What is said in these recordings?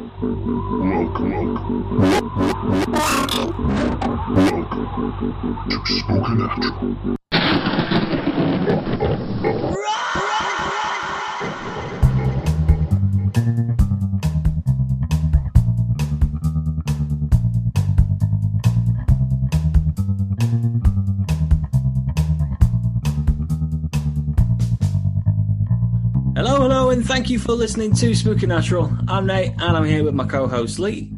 Welcome, welcome. To Spoken Natural. And thank you for listening to Spooky Natural. I'm Nate, and I'm here with my co-host Lee.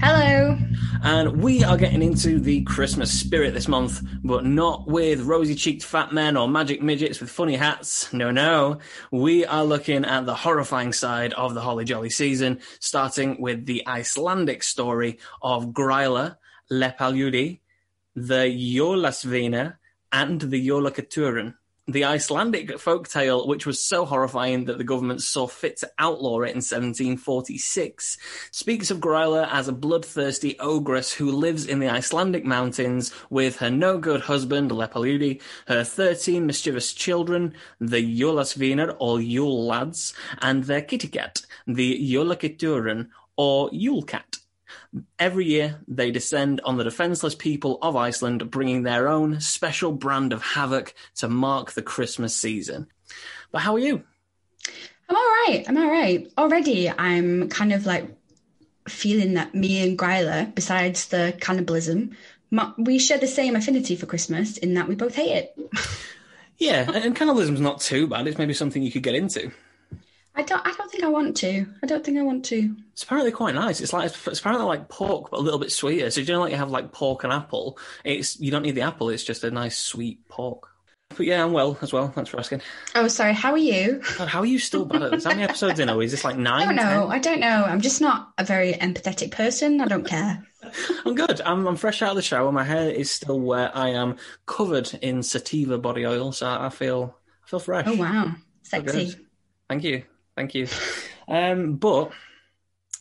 Hello. And we are getting into the Christmas spirit this month, but not with rosy-cheeked fat men or magic midgets with funny hats. No, no. We are looking at the horrifying side of the holly jolly season, starting with the Icelandic story of Gryla, Lepaludi, the Jólasveina, and the Jólakaturin. The Icelandic folktale, which was so horrifying that the government saw fit to outlaw it in 1746, speaks of Gryla as a bloodthirsty ogress who lives in the Icelandic mountains with her no-good husband, Lepaludi, her 13 mischievous children, the Jólasveinar or Yule lads, and their kitty cat, the Jólakaturin or Yule cat. Every year, they descend on the defenseless people of Iceland, bringing their own special brand of havoc to mark the Christmas season. But how are you? I'm all right. I'm all right. Already, I'm kind of like feeling that me and Gryla, besides the cannibalism, we share the same affinity for Christmas in that we both hate it. Yeah, and, and cannibalism's not too bad. It's maybe something you could get into. I don't. I don't think I want to. I don't think I want to. It's apparently quite nice. It's like it's apparently like pork, but a little bit sweeter. So you know, like you have like pork and apple. It's you don't need the apple. It's just a nice sweet pork. But yeah, I'm well as well. Thanks for asking. Oh, sorry. How are you? God, how are you still bad at this? How many episodes in? Oh, is this like nine? I don't know. 10? I don't know. I'm just not a very empathetic person. I don't care. I'm good. I'm, I'm fresh out of the shower. My hair is still wet. I am covered in sativa body oil, so I feel I feel fresh. Oh wow, sexy. Thank you, thank you. Um, but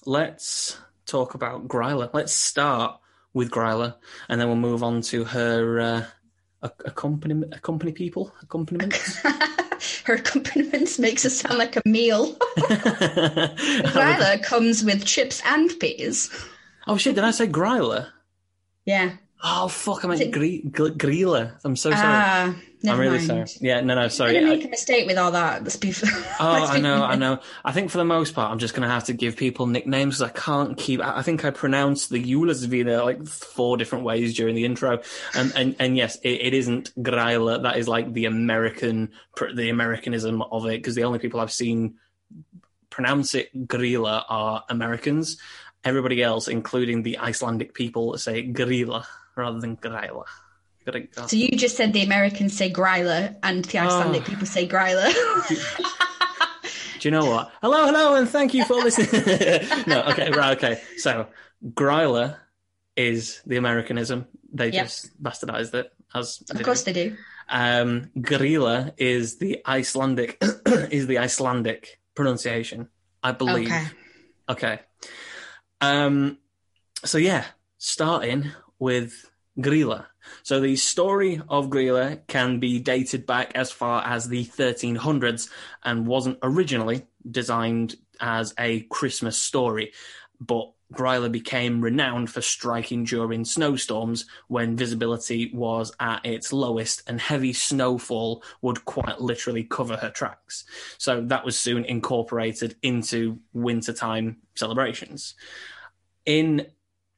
let's talk about Gryla. Let's start with Gryla, and then we'll move on to her uh, accompaniment, accompany people, accompaniment. Her accompaniments makes us sound like a meal. Gryla comes with chips and peas. oh shit! Did I say Gryla? Yeah. Oh fuck! I meant it- Gre- Gr- Grilla. I'm so sorry. Ah, never I'm really mind. sorry. Yeah, no, no, I'm sorry. gonna I- make a mistake with all that. Let's be. Oh, I know, I know. I think for the most part, I'm just going to have to give people nicknames because I can't keep. I I think I pronounced the Julasvina like four different ways during the intro, and and, and yes, it, it isn't Gryla. That is like the American, the Americanism of it, because the only people I've seen pronounce it Grilla are Americans. Everybody else, including the Icelandic people, say Grilla rather than Gryla. So you just said the Americans say Gryla and the Icelandic Oh. people say Gryla. Do you know what? Hello, hello, and thank you for listening. no, okay, right, okay. So, Gryla is the Americanism. They Yep. just bastardized it. As of course they do. Um, Grilla is the Icelandic is the Icelandic pronunciation, I believe. Okay. Okay. Um, so yeah, starting with Grilla. So the story of Grilla can be dated back as far as the 1300s and wasn't originally designed as a Christmas story, but Gryla became renowned for striking during snowstorms when visibility was at its lowest and heavy snowfall would quite literally cover her tracks. So that was soon incorporated into wintertime celebrations. In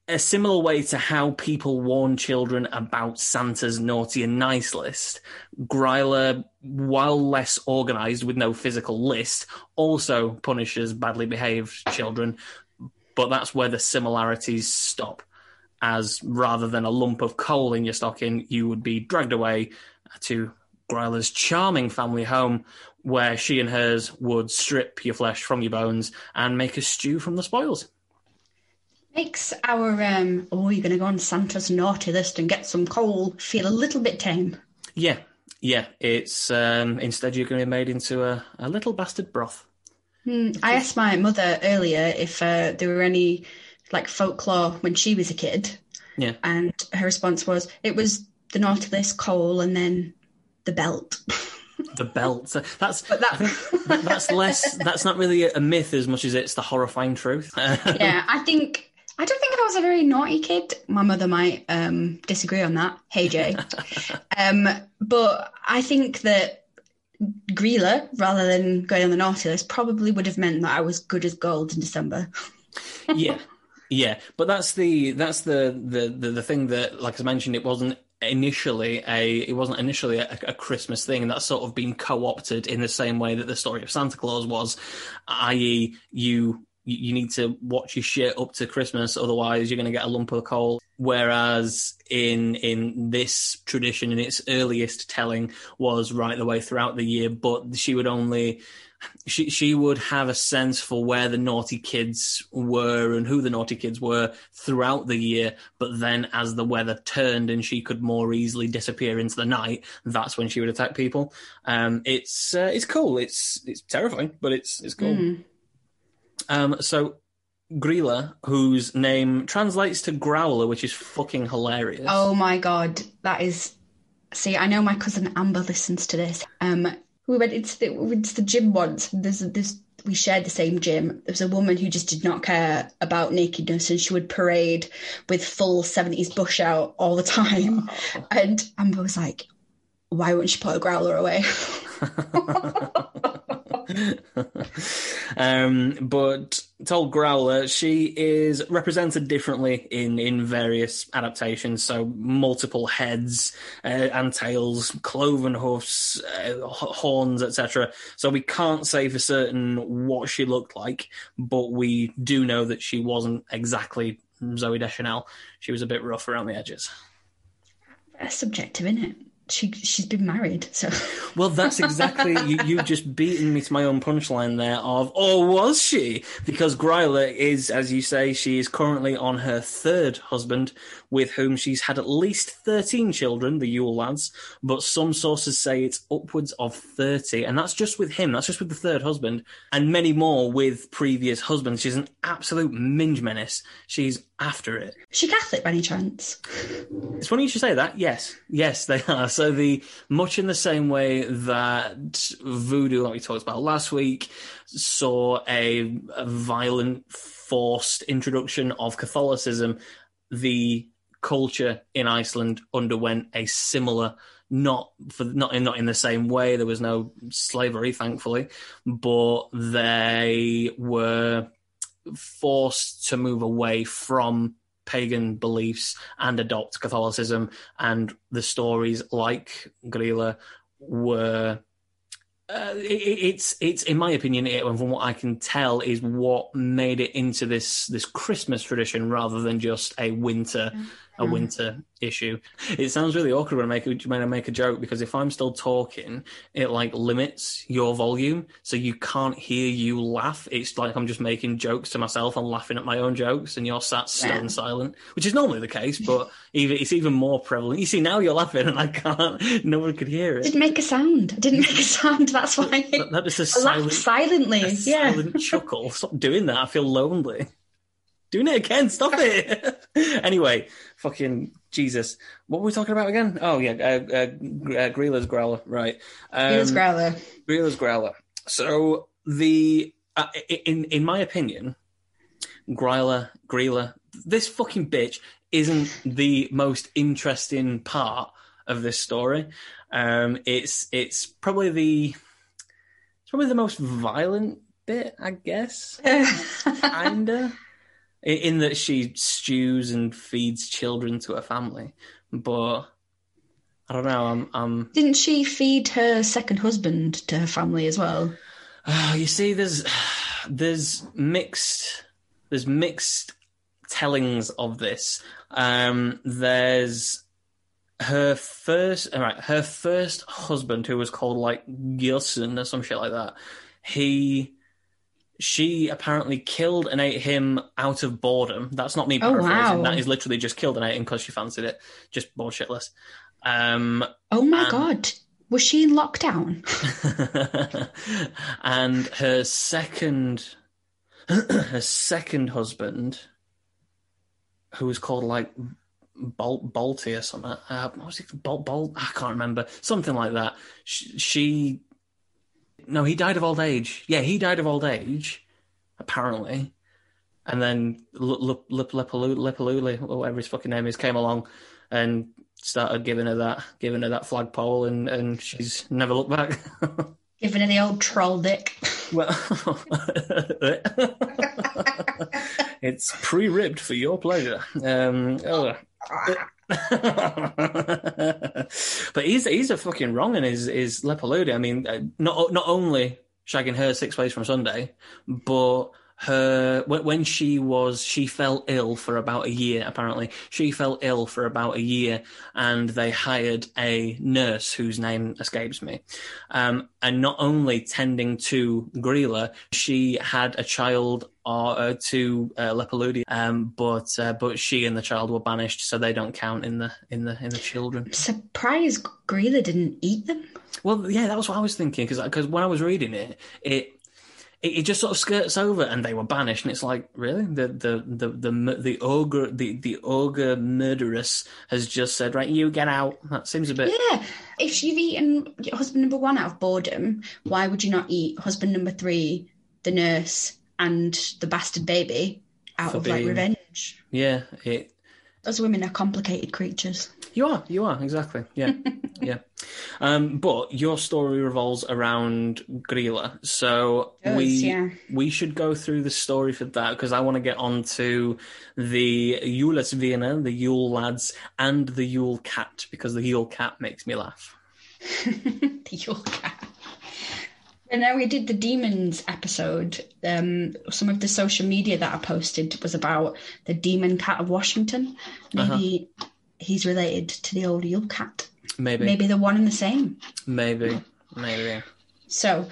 a similar way to how people warn children about Santa's naughty and nice list, Gryla, while less organized with no physical list, also punishes badly behaved children. But that's where the similarities stop. As rather than a lump of coal in your stocking, you would be dragged away to Gryla's charming family home, where she and hers would strip your flesh from your bones and make a stew from the spoils. Makes our um oh you're gonna go on Santa's naughty list and get some coal feel a little bit tame. Yeah, yeah. It's um, instead you're going to be made into a, a little bastard broth. Hmm, I asked my mother earlier if uh, there were any like folklore when she was a kid, Yeah. and her response was it was the naughty list, coal, and then the belt. the belt. That's But that- that's less. That's not really a myth as much as it's the horrifying truth. yeah, I think I don't think I was a very naughty kid. My mother might um, disagree on that. Hey Jay, um, but I think that Greela, rather than going on the naughty list, probably would have meant that I was good as gold in December. yeah, yeah. But that's the that's the, the the the thing that, like I mentioned, it wasn't initially a it wasn't initially a, a Christmas thing, and that's sort of been co-opted in the same way that the story of Santa Claus was, i.e., you you need to watch your shit up to Christmas, otherwise you're going to get a lump of coal. Whereas in in this tradition, in its earliest telling, was right the way throughout the year, but she would only she she would have a sense for where the naughty kids were and who the naughty kids were throughout the year. But then, as the weather turned and she could more easily disappear into the night, that's when she would attack people. Um, it's uh, it's cool. It's it's terrifying, but it's it's cool. Mm. Um, so Greela, whose name translates to growler, which is fucking hilarious. Oh my god, that is. See, I know my cousin Amber listens to this. Um, we went into the, the gym once. There's this. We shared the same gym. There was a woman who just did not care about nakedness, and she would parade with full seventies bush out all the time. And Amber was like, "Why won't she put a growler away?" um, but told Growler, she is represented differently in, in various adaptations. So multiple heads uh, and tails, cloven hoofs, uh, horns, etc. So we can't say for certain what she looked like, but we do know that she wasn't exactly Zooey Deschanel. She was a bit rough around the edges. That's subjective, isn't it? She she's been married, so Well, that's exactly you. You've just beaten me to my own punchline there. Of or was she? Because Gryla is, as you say, she is currently on her third husband, with whom she's had at least thirteen children, the Yule lads. But some sources say it's upwards of thirty, and that's just with him. That's just with the third husband, and many more with previous husbands. She's an absolute minge menace. She's after it. is she Catholic by any chance? It's funny you should say that. Yes, yes, they are. So the much in the same way that voodoo, like we talked about last week, saw a, a violent, forced introduction of Catholicism, the culture in Iceland underwent a similar. Not for not in not in the same way. There was no slavery, thankfully, but they were forced to move away from pagan beliefs and adopt Catholicism. And the stories like Grilla were. Uh, it, it's it's in my opinion, it, and from what I can tell, is what made it into this this Christmas tradition rather than just a winter a mm. winter issue. It sounds really awkward when I make a, when I make a joke because if I'm still talking, it like limits your volume, so you can't hear you laugh. It's like I'm just making jokes to myself and laughing at my own jokes, and you're sat stone Yeah. silent, which is normally the case, but even it's even more prevalent. You see, now you're laughing, and I can't. No one could hear it. Didn't make a sound. I didn't make a sound. That's why That, that is a I silent, silently. a Yeah. silent chuckle. Stop doing that. I feel lonely. Doing it again. Stop it. anyway, fucking Jesus. What were we talking about again? Oh yeah, uh, uh, uh, Greela's growler. Right. Um, growler. Greela's growler. So the uh, in in my opinion, Gryla, Greela, this fucking bitch isn't the most interesting part of this story. Um, it's it's probably the it's probably the most violent bit, I guess. Kinda. In, that she stews and feeds children to her family, but I don't know. I'm I'm Didn't she feed her second husband to her family as well? Oh, you see, there's there's mixed there's mixed tellings of this. Um, there's her first, all right, her first husband, who was called like Gilson or some shit like that. He, she apparently killed and ate him out of boredom. That's not me Oh, paraphrasing. wow. That is literally just killed and ate him because she fancied it. Just bored shitless. Um, Oh my Um, god. Was she in lockdown? and her second her second husband who was called like Bolt Balti or something. Uh, what was it? Bolt Bolt? I can't remember. Something like that. She, she no, he died of old age. Yeah, he died of old age, apparently. And then Lepaluli, or whatever his fucking name is, came along and started giving her that, giving her that flagpole, and and she's never looked back. giving her the old troll dick. Well, it's pre-ribbed for your pleasure. Um, oh. but he's he's a fucking wrong in his his Lepaludi. I mean, uh, not not only shagging her six ways from Sunday, but her when she was she fell ill for about a year apparently. She fell ill for about a year and they hired a nurse whose name escapes me. Um, and not only tending to Grilla she had a child or uh, to uh, Lepaludi um, but uh, but she and the child were banished so they don't count in the in the in the children. Surprised Grilla didn't eat them? Well yeah that was what I was thinking because because when I was reading it it it, it, just sort of skirts over, and they were banished. And it's like, really, the the the the the ogre the the ogre murderess has just said, right, you get out. That seems a bit. Yeah, if you've eaten husband number one out of boredom, why would you not eat husband number three, the nurse, and the bastard baby out of being... like revenge? Yeah, it. Those women are complicated creatures. You are, you are exactly. Yeah, yeah. Um, but your story revolves around Grilla, so does, we yeah. we should go through the story for that because I want to get on to the Julesvina, the Yule lads, and the Yule cat because the Yule cat makes me laugh. the Yule cat. And then we did the demons episode. Um, some of the social media that I posted was about the demon cat of Washington. Maybe uh-huh he's related to the old Yule cat. Maybe. Maybe they're one and the same. Maybe. Maybe. So,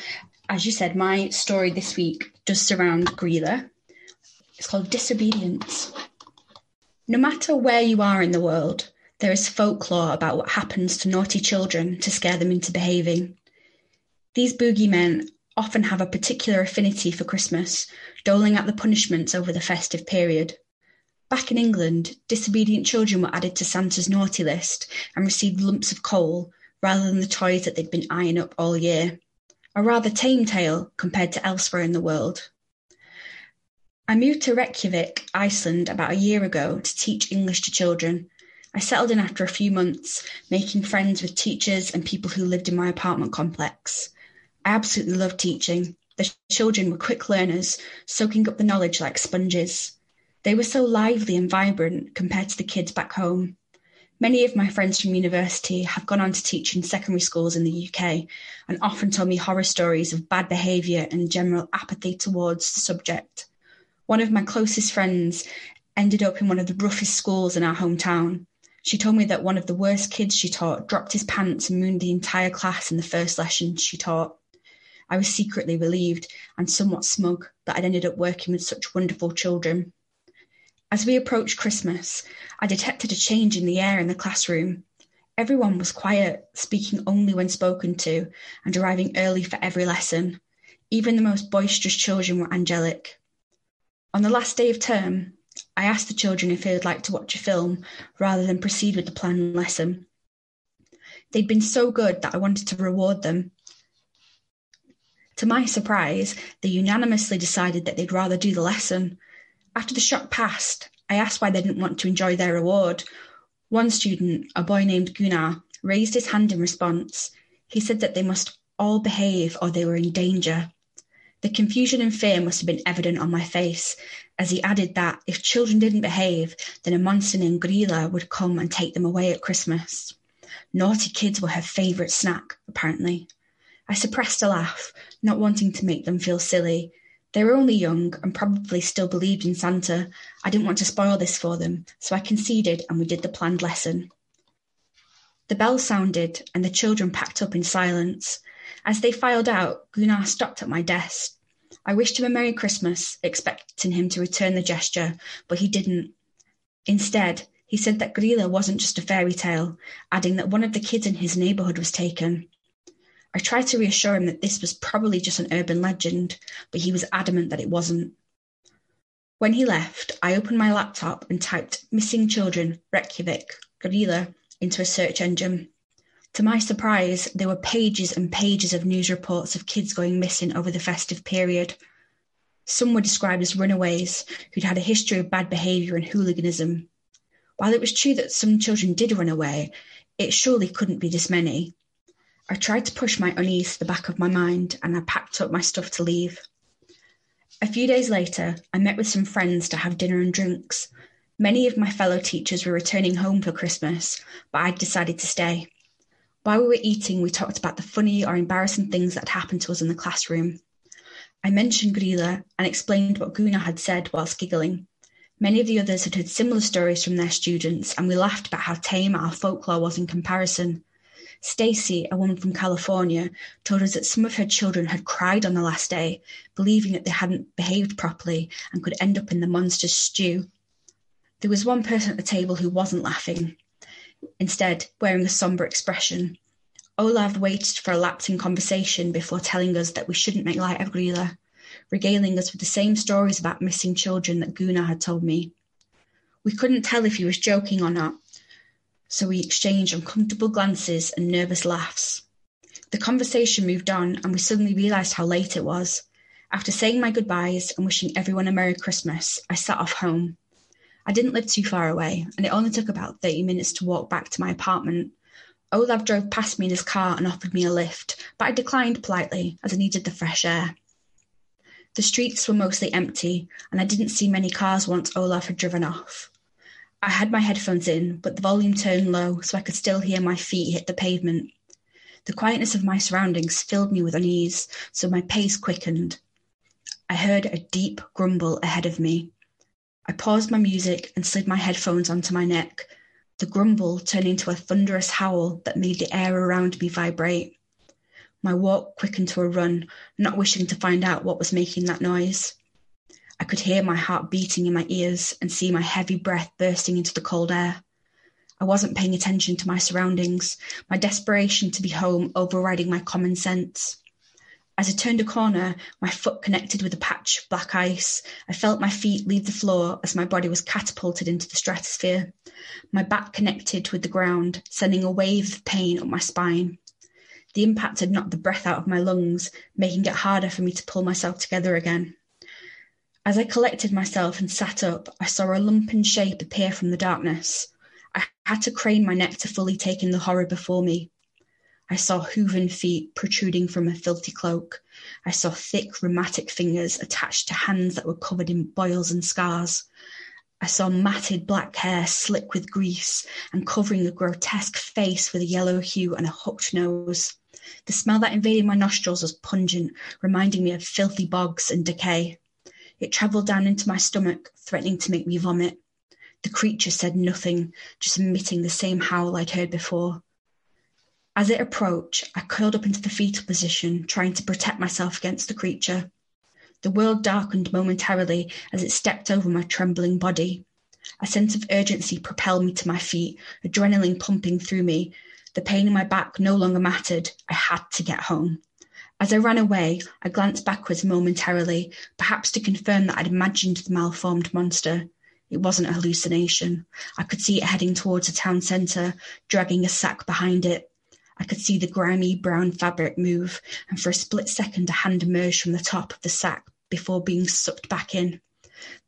as you said, my story this week does surround Grilla. It's called Disobedience. No matter where you are in the world, there is folklore about what happens to naughty children to scare them into behaving. These boogeymen often have a particular affinity for Christmas, doling out the punishments over the festive period. Back in England, disobedient children were added to Santa's naughty list and received lumps of coal rather than the toys that they'd been eyeing up all year. A rather tame tale compared to elsewhere in the world. I moved to Reykjavik, Iceland, about a year ago to teach English to children. I settled in after a few months, making friends with teachers and people who lived in my apartment complex. I absolutely loved teaching. The children were quick learners, soaking up the knowledge like sponges. They were so lively and vibrant compared to the kids back home. Many of my friends from university have gone on to teach in secondary schools in the UK and often told me horror stories of bad behaviour and general apathy towards the subject. One of my closest friends ended up in one of the roughest schools in our hometown. She told me that one of the worst kids she taught dropped his pants and mooned the entire class in the first lesson she taught. I was secretly relieved and somewhat smug that I'd ended up working with such wonderful children. As we approached Christmas, I detected a change in the air in the classroom. Everyone was quiet, speaking only when spoken to, and arriving early for every lesson. Even the most boisterous children were angelic. On the last day of term, I asked the children if they would like to watch a film rather than proceed with the planned lesson. They'd been so good that I wanted to reward them. To my surprise, they unanimously decided that they'd rather do the lesson. After the shock passed, I asked why they didn't want to enjoy their reward. One student, a boy named Gunnar, raised his hand in response. He said that they must all behave or they were in danger. The confusion and fear must have been evident on my face, as he added that if children didn't behave, then a monster named Grilla would come and take them away at Christmas. Naughty kids were her favourite snack, apparently. I suppressed a laugh, not wanting to make them feel silly, they were only young and probably still believed in Santa. I didn't want to spoil this for them, so I conceded and we did the planned lesson. The bell sounded and the children packed up in silence. As they filed out, Gunnar stopped at my desk. I wished him a Merry Christmas, expecting him to return the gesture, but he didn't. Instead, he said that Grilla wasn't just a fairy tale, adding that one of the kids in his neighbourhood was taken. I tried to reassure him that this was probably just an urban legend, but he was adamant that it wasn't. When he left, I opened my laptop and typed missing children, Reykjavik, Grilla into a search engine. To my surprise, there were pages and pages of news reports of kids going missing over the festive period. Some were described as runaways who'd had a history of bad behaviour and hooliganism. While it was true that some children did run away, it surely couldn't be this many. I tried to push my unease to the back of my mind and I packed up my stuff to leave. A few days later, I met with some friends to have dinner and drinks. Many of my fellow teachers were returning home for Christmas, but I'd decided to stay. While we were eating, we talked about the funny or embarrassing things that happened to us in the classroom. I mentioned Grýla and explained what Gunnar had said whilst giggling. Many of the others had heard similar stories from their students, and we laughed about how tame our folklore was in comparison. Stacy, a woman from California, told us that some of her children had cried on the last day, believing that they hadn't behaved properly and could end up in the monster's stew. There was one person at the table who wasn't laughing, instead, wearing a somber expression. Olav waited for a lapse in conversation before telling us that we shouldn't make light of Grýla, regaling us with the same stories about missing children that Gunnar had told me. We couldn't tell if he was joking or not, so we exchanged uncomfortable glances and nervous laughs. The conversation moved on, and we suddenly realised how late it was. After saying my goodbyes and wishing everyone a Merry Christmas, I set off home. I didn't live too far away, and it only took about 30 minutes to walk back to my apartment. Olav drove past me in his car and offered me a lift, but I declined politely as I needed the fresh air. The streets were mostly empty, and I didn't see many cars once Olav had driven off. I had my headphones in, but the volume turned low so I could still hear my feet hit the pavement. The quietness of my surroundings filled me with unease, so my pace quickened. I heard a deep grumble ahead of me. I paused my music and slid my headphones onto my neck, the grumble turned into a thunderous howl that made the air around me vibrate. My walk quickened to a run, not wishing to find out what was making that noise. I could hear my heart beating in my ears and see my heavy breath bursting into the cold air. I wasn't paying attention to my surroundings, my desperation to be home overriding my common sense. As I turned a corner, my foot connected with a patch of black ice. I felt my feet leave the floor as my body was catapulted into the stratosphere. My back connected with the ground, sending a wave of pain up my spine. The impact had knocked the breath out of my lungs, making it harder for me to pull myself together again. As I collected myself and sat up, I saw a lumpen shape appear from the darkness. I had to crane my neck to fully take in the horror before me. I saw hooven feet protruding from a filthy cloak. I saw thick, rheumatic fingers attached to hands that were covered in boils and scars. I saw matted black hair slick with grease and covering a grotesque face with a yellow hue and a hooked nose. The smell that invaded my nostrils was pungent, reminding me of filthy bogs and decay. It travelled down into my stomach, threatening to make me vomit. The creature said nothing, just emitting the same howl I'd heard before. As it approached, I curled up into the fetal position, trying to protect myself against the creature. The world darkened momentarily as it stepped over my trembling body. A sense of urgency propelled me to my feet, adrenaline pumping through me. The pain in my back no longer mattered. I had to get home. As I ran away, I glanced backwards momentarily, perhaps to confirm that I'd imagined the malformed monster. It wasn't a hallucination. I could see it heading towards the town centre, dragging a sack behind it. I could see the grimy brown fabric move, and for a split second a hand emerged from the top of the sack before being sucked back in.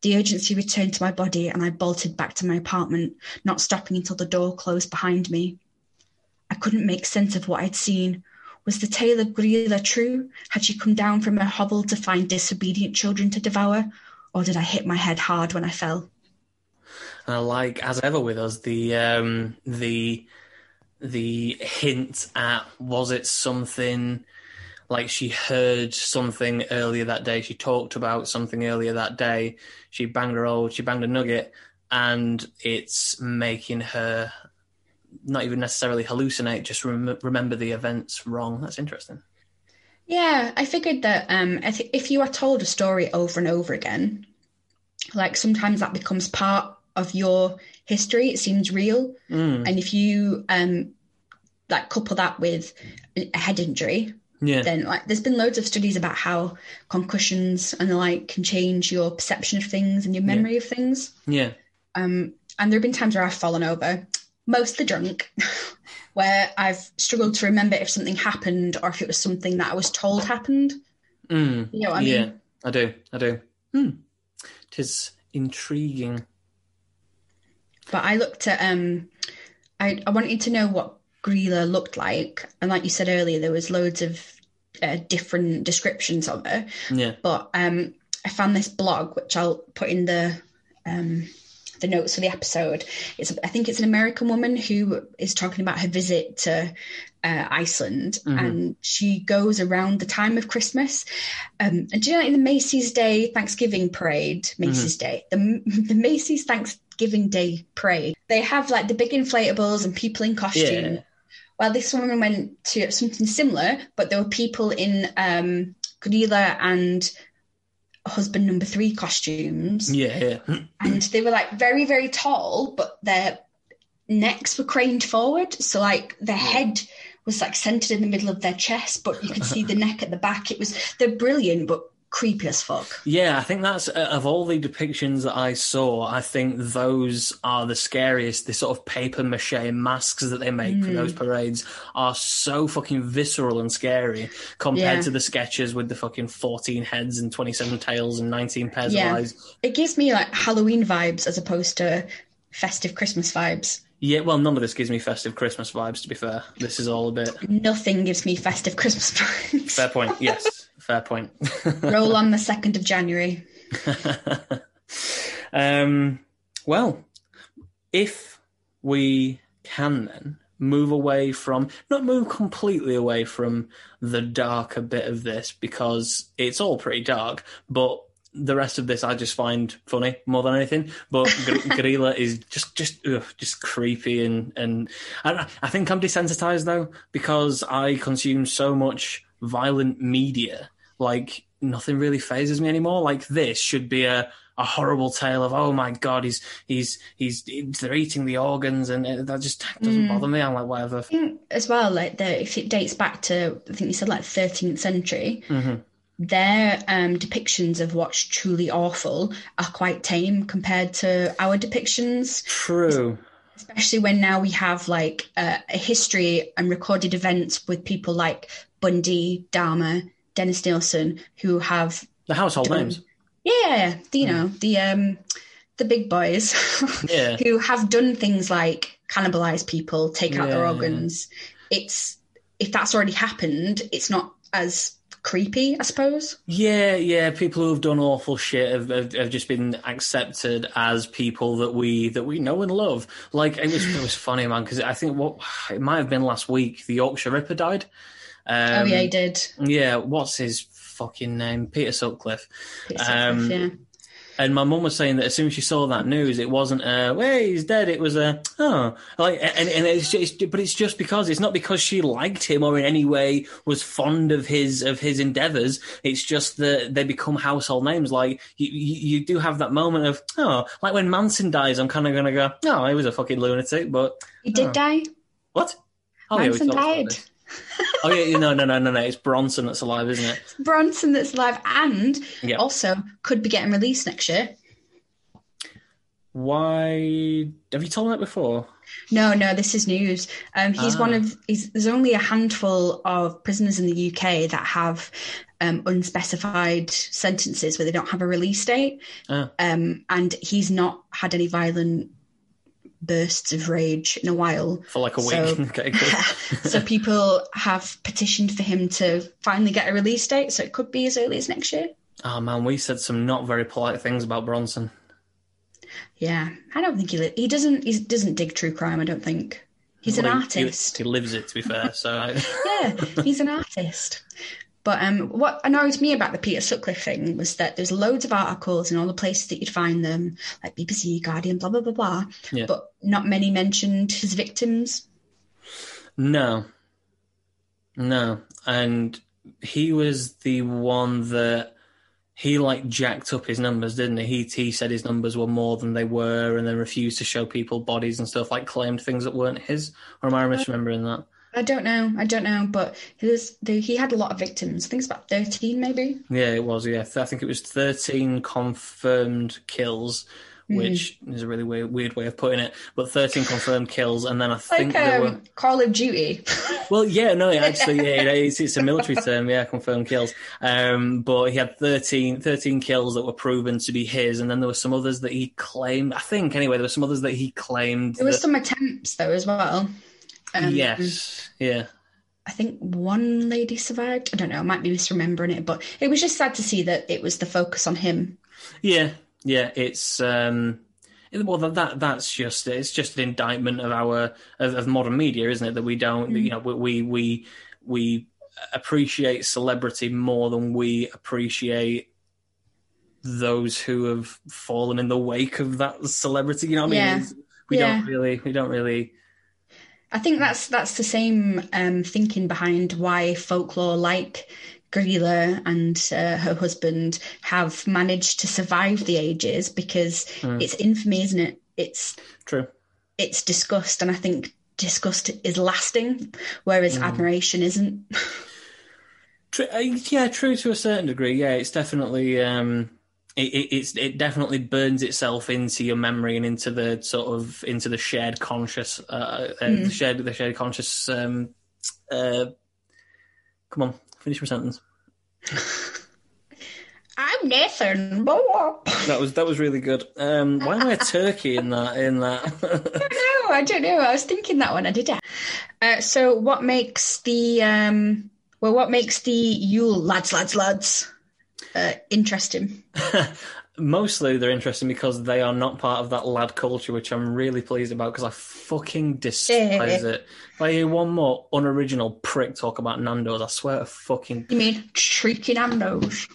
The urgency returned to my body, and I bolted back to my apartment, not stopping until the door closed behind me. I couldn't make sense of what I'd seen. Was the tale of Grýla true? Had she come down from her hovel to find disobedient children to devour? Or did I hit my head hard when I fell? Uh, like as ever with us, the um, the the hint at was it something like she heard something earlier that day, she talked about something earlier that day, she banged her old, she banged a nugget, and it's making her not even necessarily hallucinate, just rem- remember the events wrong. That's interesting. Yeah, I figured that um, if you are told a story over and over again, like sometimes that becomes part of your history. It seems real, Mm. and if you um, like couple that with a head injury, Yeah. then like there's been loads of studies about how concussions and the like can change your perception of things and your memory of things. Yeah. Um, and there have been times where I've fallen over, mostly drunk, where I've struggled to remember if something happened or if it was something that I was told happened. Mm. You know what I mean? Yeah. I do. I do. Hmm. Tis intriguing. But I looked at um I, I wanted to know what Grilla looked like. And like you said earlier, there was loads of uh, different descriptions of her. Yeah. But um I found this blog which I'll put in the um the notes for the episode. It's I think it's an American woman who is talking about her visit to uh, Iceland, and she goes around the time of Christmas. Um, and do you know, like the Macy's Day Thanksgiving Parade, Macy's Day, the the Macy's Thanksgiving Day Parade, they have like the big inflatables and people in costume. Yeah. Well, this woman went to something similar, but there were people in um, Grilla and husband number three costumes Yeah. Yeah. and they were like very very tall but their necks were craned forward so like their head was like centered in the middle of their chest but you could see the neck at the back it was they're brilliant but creepy as fuck Yeah, I think that's uh, of all the depictions that I saw. I think those are the scariest. The sort of paper mache masks that they make for Mm. those parades are so fucking visceral and scary compared Yeah. to the sketches with the fucking fourteen heads and twenty seven tails and nineteen pairs Yeah. of eyes. it gives me like halloween vibes as opposed to festive christmas vibes Yeah, well, none of this gives me festive Christmas vibes. To be fair, this is all a bit nothing gives me festive christmas vibes fair point. Yes, fair point. roll on the 2nd of january um, well, if we can then move away from, not move completely away from the darker bit of this because it's all pretty dark, but the rest of this I just find funny more than anything. But Grilla is just just ugh, just creepy and and I, I think I'm desensitized though because I consume so much violent media. Like nothing really phases me anymore. Like this should be a a horrible tale of oh my god he's he's he's they're eating the organs and it, that just doesn't bother me. I'm like whatever. I think as well, like the if it dates back to I think you said like 13th century, their um, depictions of what's truly awful are quite tame compared to our depictions. True. Especially when now we have like uh, a history and recorded events with people like Bundy, Dahmer, Dennis Nilsen, who have The household done- names. yeah, you know the um the big boys Yeah. who have done things like cannibalize people, take out their Yeah. organs. It's if that's already happened, it's not as creepy, I suppose. Yeah, yeah. People who have done awful shit have, have, have just been accepted as people that we that we know and love. Like it was it was funny, man, because I think what it might have been last week. The Yorkshire Ripper died. Um, oh yeah, he did. yeah. What's his fucking name? Peter Sutcliffe. Peter um, yeah. And my mum was saying that as soon as she saw that news, it wasn't a "Well, he's dead." It was a "Oh," like, and, and it's just, but it's just because it's not because she liked him or in any way was fond of his of his endeavors. It's just that they become household names. Like you, you, you do have that moment of "Oh," like when Manson dies, I'm kind of gonna go, "Oh, he was a fucking lunatic," but He did oh. die. what? Oh, Manson died. oh yeah, no, no, no, no, no. It's Bronson that's alive, isn't it? Bronson that's alive and Yeah. also could be getting released next year. Why have you told me that before? No, no, this is news. Um, he's Ah. one of. He's, there's only a handful of prisoners in the UK that have um, unspecified sentences where they don't have a release date, Ah. um, and he's not had any violent bursts of rage in a while. For like a week. So- okay, so people have petitioned for him to finally get a release date. So it could be as early as next year. Oh man, we said some not very polite things about Bronson. Yeah, I don't think he li- he doesn't he doesn't dig true crime. I don't think he's an Well, he- he- artist. He, lives it, to be fair. So I, yeah, he's an artist. But um, what annoyed me about the Peter Sutcliffe thing was that there's loads of articles in all the places that you'd find them, like BBC, Guardian, blah blah blah blah. Yeah. But not many mentioned his victims. no, no, and he was the one that he like jacked up his numbers, didn't he? He he said his numbers were more than they were, and then refused to show people bodies and stuff, like claimed things that weren't his. Or am I misremembering that? I don't know. I don't know, but the, he had a lot of victims. I think it's about thirteen, maybe. Yeah, it was. Yeah, I think it was thirteen confirmed kills, Hmm. which is a really weird, weird way of putting it. But thirteen confirmed kills, and then I Like think there were. um, Call of Duty. Well, yeah, no, actually, yeah, it's, it's a military term, yeah, confirmed kills. Um, but he had 13, 13 kills that were proven to be his, and then there were some others that he claimed. I think, anyway, there were some others that he claimed. there were that- some attempts though as well. Um, yes, yeah. I think one lady survived. I don't know. I might be misremembering it, but it was just sad to see that it was the focus on him. Yeah, yeah, it's um, well that, that that's just it's just an indictment of our of, of modern media, isn't it? That we don't, you know, we we we appreciate celebrity more than we appreciate those who have fallen in the wake of that celebrity. You know what I mean? Yeah. We Yeah. don't really, we don't really. I think that's that's the same um, thinking behind why folklore like Grilla and uh, her husband have managed to survive the ages because it's infamy, isn't it? It's True. it's disgust, and I think disgust is lasting, whereas admiration isn't. True, uh, yeah, true to a certain degree. Yeah, it's definitely um, it, it, it's it definitely burns itself into your memory and into the sort of into the shared conscious, uh, uh, the shared the shared conscious. Um, uh, come on, finish my sentence. I'm Nathan. That was that was really good. Um, why am I a turkey in that? In that? No, I don't know. I was thinking that one. I did. Uh, so, what makes the um, well, what makes the Yule lads, lads, lads uh, interesting? Mostly they're interesting because they are not part of that lad culture, which I'm really pleased about because I fucking despise it. If I hear one more unoriginal prick talk about Nando's, I swear to fucking You mean shrieking Nando's?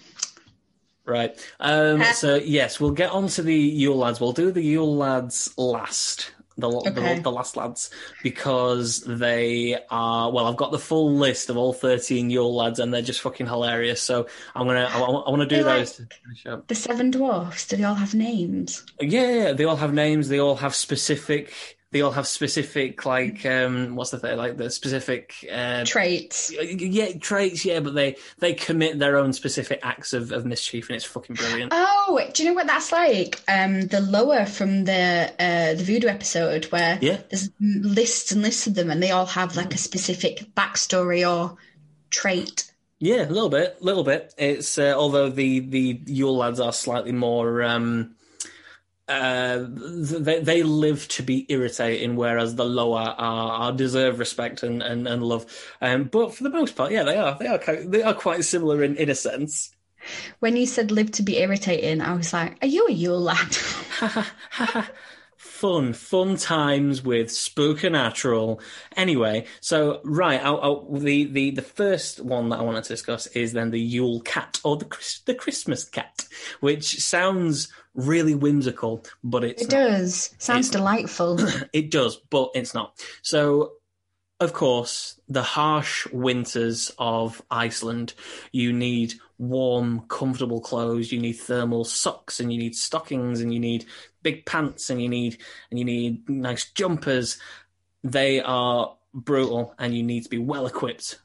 right. Um, so yes, we'll get on to the Yule lads. We'll do the Yule lads last. The, Okay. the, the last lads because they are well i've got the full list of all 13 yule lads and they're just fucking hilarious so i'm gonna i, want to do They're those The seven dwarfs. Do they all have names? Yeah, yeah, they all have names. They all have specific. They all have specific, like, um, what's the thing? Like the specific, uh, Traits. yeah, traits. Yeah, but they they commit their own specific acts of, of mischief, and it's fucking brilliant. Oh, do you know what that's like? Um, the loa from the uh, the voodoo episode where Yeah. there's lists and lists of them, and they all have like a specific backstory or trait. Yeah, a little bit, a little bit. It's uh, although the the Yule lads are slightly more. Um, uh, they they live to be irritating, whereas the loa are, are deserve respect and, and, and love. Um, but for the most part, yeah, they are they are quite, they are quite similar in, in a sense. When you said live to be irritating, I was like, "Are you a Yule lad?" fun, fun times with Spookernatural. Anyway, so right, I'll, I'll, the the the first one that I wanted to discuss is then the Yule Cat or the the Christmas Cat, which sounds really whimsical, but it's it not. does. Sounds delightful. It does, but it's not. So, of course, the harsh winters of Iceland, you need warm, comfortable clothes, you need thermal socks, and you need stockings, and you need big pants, and you need and you need nice jumpers. They are brutal, and you need to be well equipped.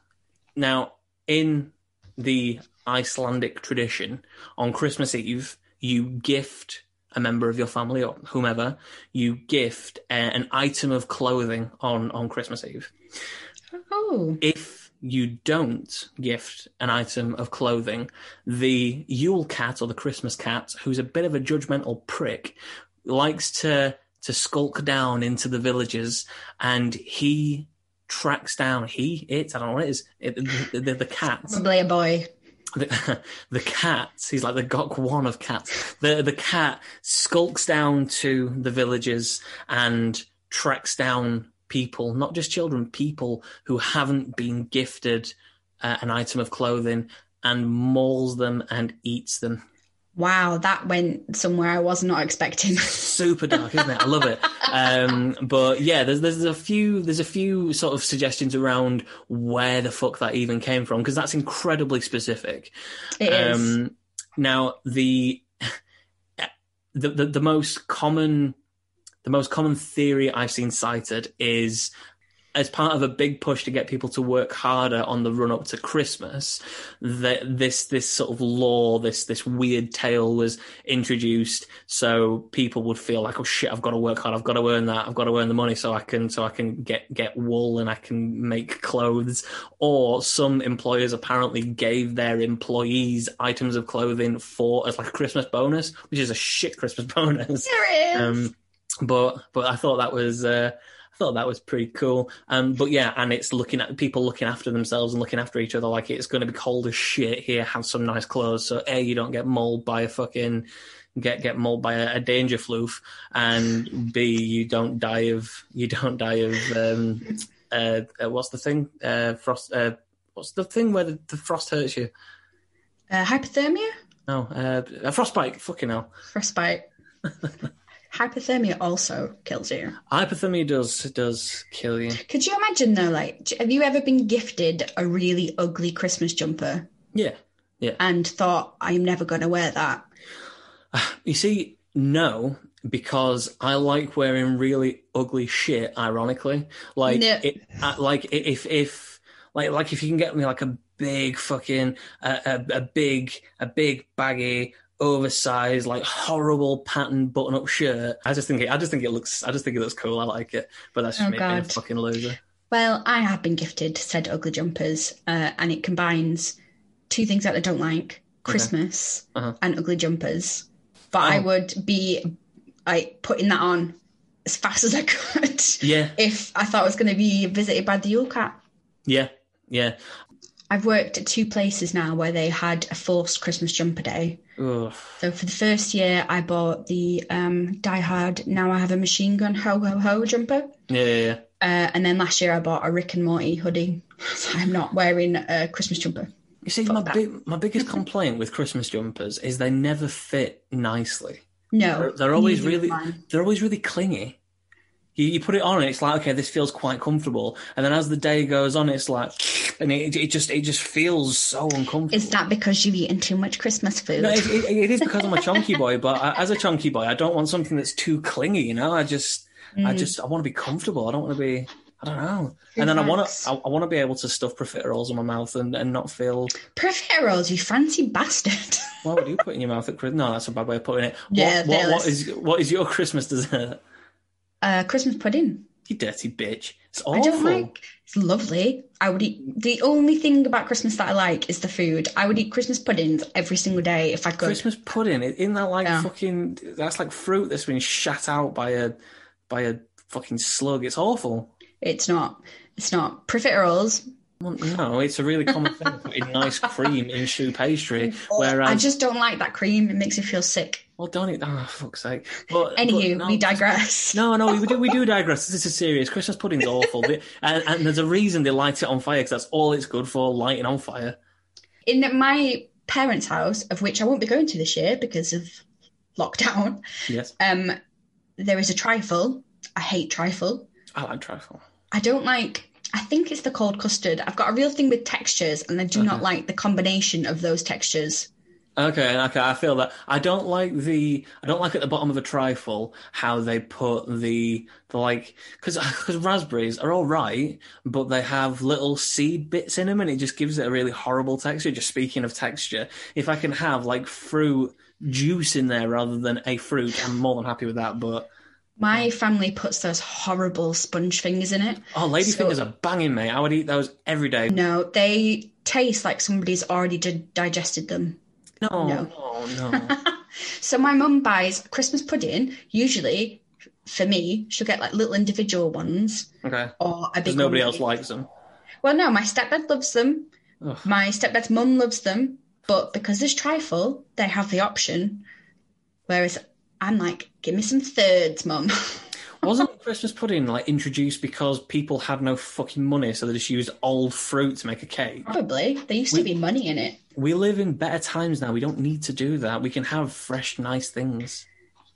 Now, in the Icelandic tradition, on Christmas Eve, you gift a member of your family or whomever, you gift uh, an item of clothing on, on Christmas Eve. oh, If you don't gift an item of clothing, the Yule cat or the Christmas cat, who's a bit of a judgmental prick, likes to to skulk down into the villages and he tracks down he it I don't know what it is it, the, the, the cat probably a boy. The, the cat, he's like the Gok Wan of cats. The the cat skulks down to the villages and tracks down people, not just children, people who haven't been gifted uh, an item of clothing, and mauls them and eats them. Wow, that went somewhere I was not expecting. Super dark, isn't it? I love it. Um, but yeah, there's there's a few there's a few sort of suggestions around where the fuck that even came from because that's incredibly specific. It is. Um, now the, the the the most common the most common theory I've seen cited is as part of a big push to get people to work harder on the run up to Christmas, that this this sort of law, this this weird tale was introduced, so people would feel like, oh shit, I've got to work hard, I've got to earn that, I've got to earn the money so I can so I can get get wool and I can make clothes. Or some employers apparently gave their employees items of clothing for as like a Christmas bonus, which is a shit Christmas bonus. There is. Um, but but I thought that was uh, thought that was pretty cool. Um, but yeah, and it's looking at people looking after themselves and looking after each other. Like it's going to be cold as shit here. Have some nice clothes, so a you don't get mauled by a fucking get get mauled by a, a danger floof, and b you don't die of you don't die of um, uh, uh, what's the thing uh, frost. Uh, what's the thing where the, the frost hurts you? Uh, hypothermia? No, uh, a frostbite. Fucking hell. Frostbite. Hypothermia also kills you. Hypothermia does does kill you. Could you imagine though, like, have you ever been gifted a really ugly Christmas jumper Yeah. Yeah. And thought, I'm never going to wear that? You see, no, because I like wearing really ugly shit. Ironically, like No. it, uh, like if if like like if you can get me like a big fucking uh, a a big a big baggy oversized like horrible pattern button up shirt. I just think it, I just think it looks I just think it looks cool. I like it, but that's just Oh, me being a fucking loser. Well, I have been gifted said ugly jumpers, uh, and it combines two things that I don't like Christmas Uh-huh. and ugly jumpers. But I Oh. would be like putting that on as fast as I could Yeah, if I thought I was going to be visited by the Yule Cat. yeah, yeah. I've worked at two places now where they had a forced Christmas jumper day. Ugh. So for the first year, I bought the um, Die Hard Now I Have a Machine Gun Ho Ho Ho jumper. Yeah, yeah, yeah. Uh, and then last year, I bought a Rick and Morty hoodie. So I'm not wearing a Christmas jumper. You see, Fuck my big, my biggest complaint with Christmas jumpers is they never fit nicely. No, They're, they're always really, mine. they're always really clingy. You, you put it on, and it's like, okay, this feels quite comfortable, and then as the day goes on, it's like, and it, it just, it just feels so uncomfortable. Is that because you've eaten too much Christmas food? No, it, it, it is because I'm a chunky boy, but I, as a chunky boy, I don't want something that's too clingy. You know, I just, Mm. I just, I want to be comfortable. I don't want to be, I don't know. And then I want to, I, I want to be able to stuff profiteroles in my mouth and, and not feel. Profiteroles, you fancy bastard. What would you put in your mouth at Christmas? No, that's a bad way of putting it. What, Yeah, what, what is what is your Christmas dessert? Uh, Christmas pudding. You dirty bitch! It's awful. I don't like. It's lovely. I would eat. The only thing about Christmas that I like is the food. I would eat Christmas puddings every single day if I could. Christmas pudding. Isn't that like Yeah. fucking? That's like fruit that's been shat out by a by a fucking slug. It's awful. It's not. It's not. Profiteroles. Well, no, it's a really common thing. Putting nice cream in choux pastry. Where I just don't like that cream. It makes me feel sick. well, don't eat. Oh, fuck's sake. But, Anywho, but no, we digress. No, no, we do, we do digress. This is serious. Christmas pudding's awful, and, and there's a reason they light it on fire because that's all it's good for, lighting on fire. In my parents' house, of which I won't be going to this year because of lockdown, Yes, um, there is a trifle. I hate trifle. I like trifle. I don't like. I think it's the cold custard. I've got a real thing with textures, and I do not like the combination of those textures. Okay, okay, I feel that. I don't like the. I don't like at the bottom of a trifle how they put the the like because because raspberries are all right, but they have little seed bits in them, and it just gives it a really horrible texture. Just speaking of texture, if I can have like fruit juice in there rather than a fruit, I'm more than happy with that. But My family puts those horrible sponge fingers in it. oh, lady So- fingers are banging, mate. I would eat those every day. No, they taste like somebody's already di- digested them. No, No. Oh, no, no. So my mum buys Christmas pudding. Usually, for me, she'll get like little individual ones Okay, or a big. because nobody else likes them. Well, no, my stepdad loves them. Ugh. My stepdad's mum loves them, but because there's trifle, they have the option. Whereas I'm like, give me some thirds, mum. Wasn't Christmas pudding like introduced because people had no fucking money, so they just used old fruit to make a cake? Probably. There used to be money in it. We live in better times now. We don't need to do that. We can have fresh, nice things.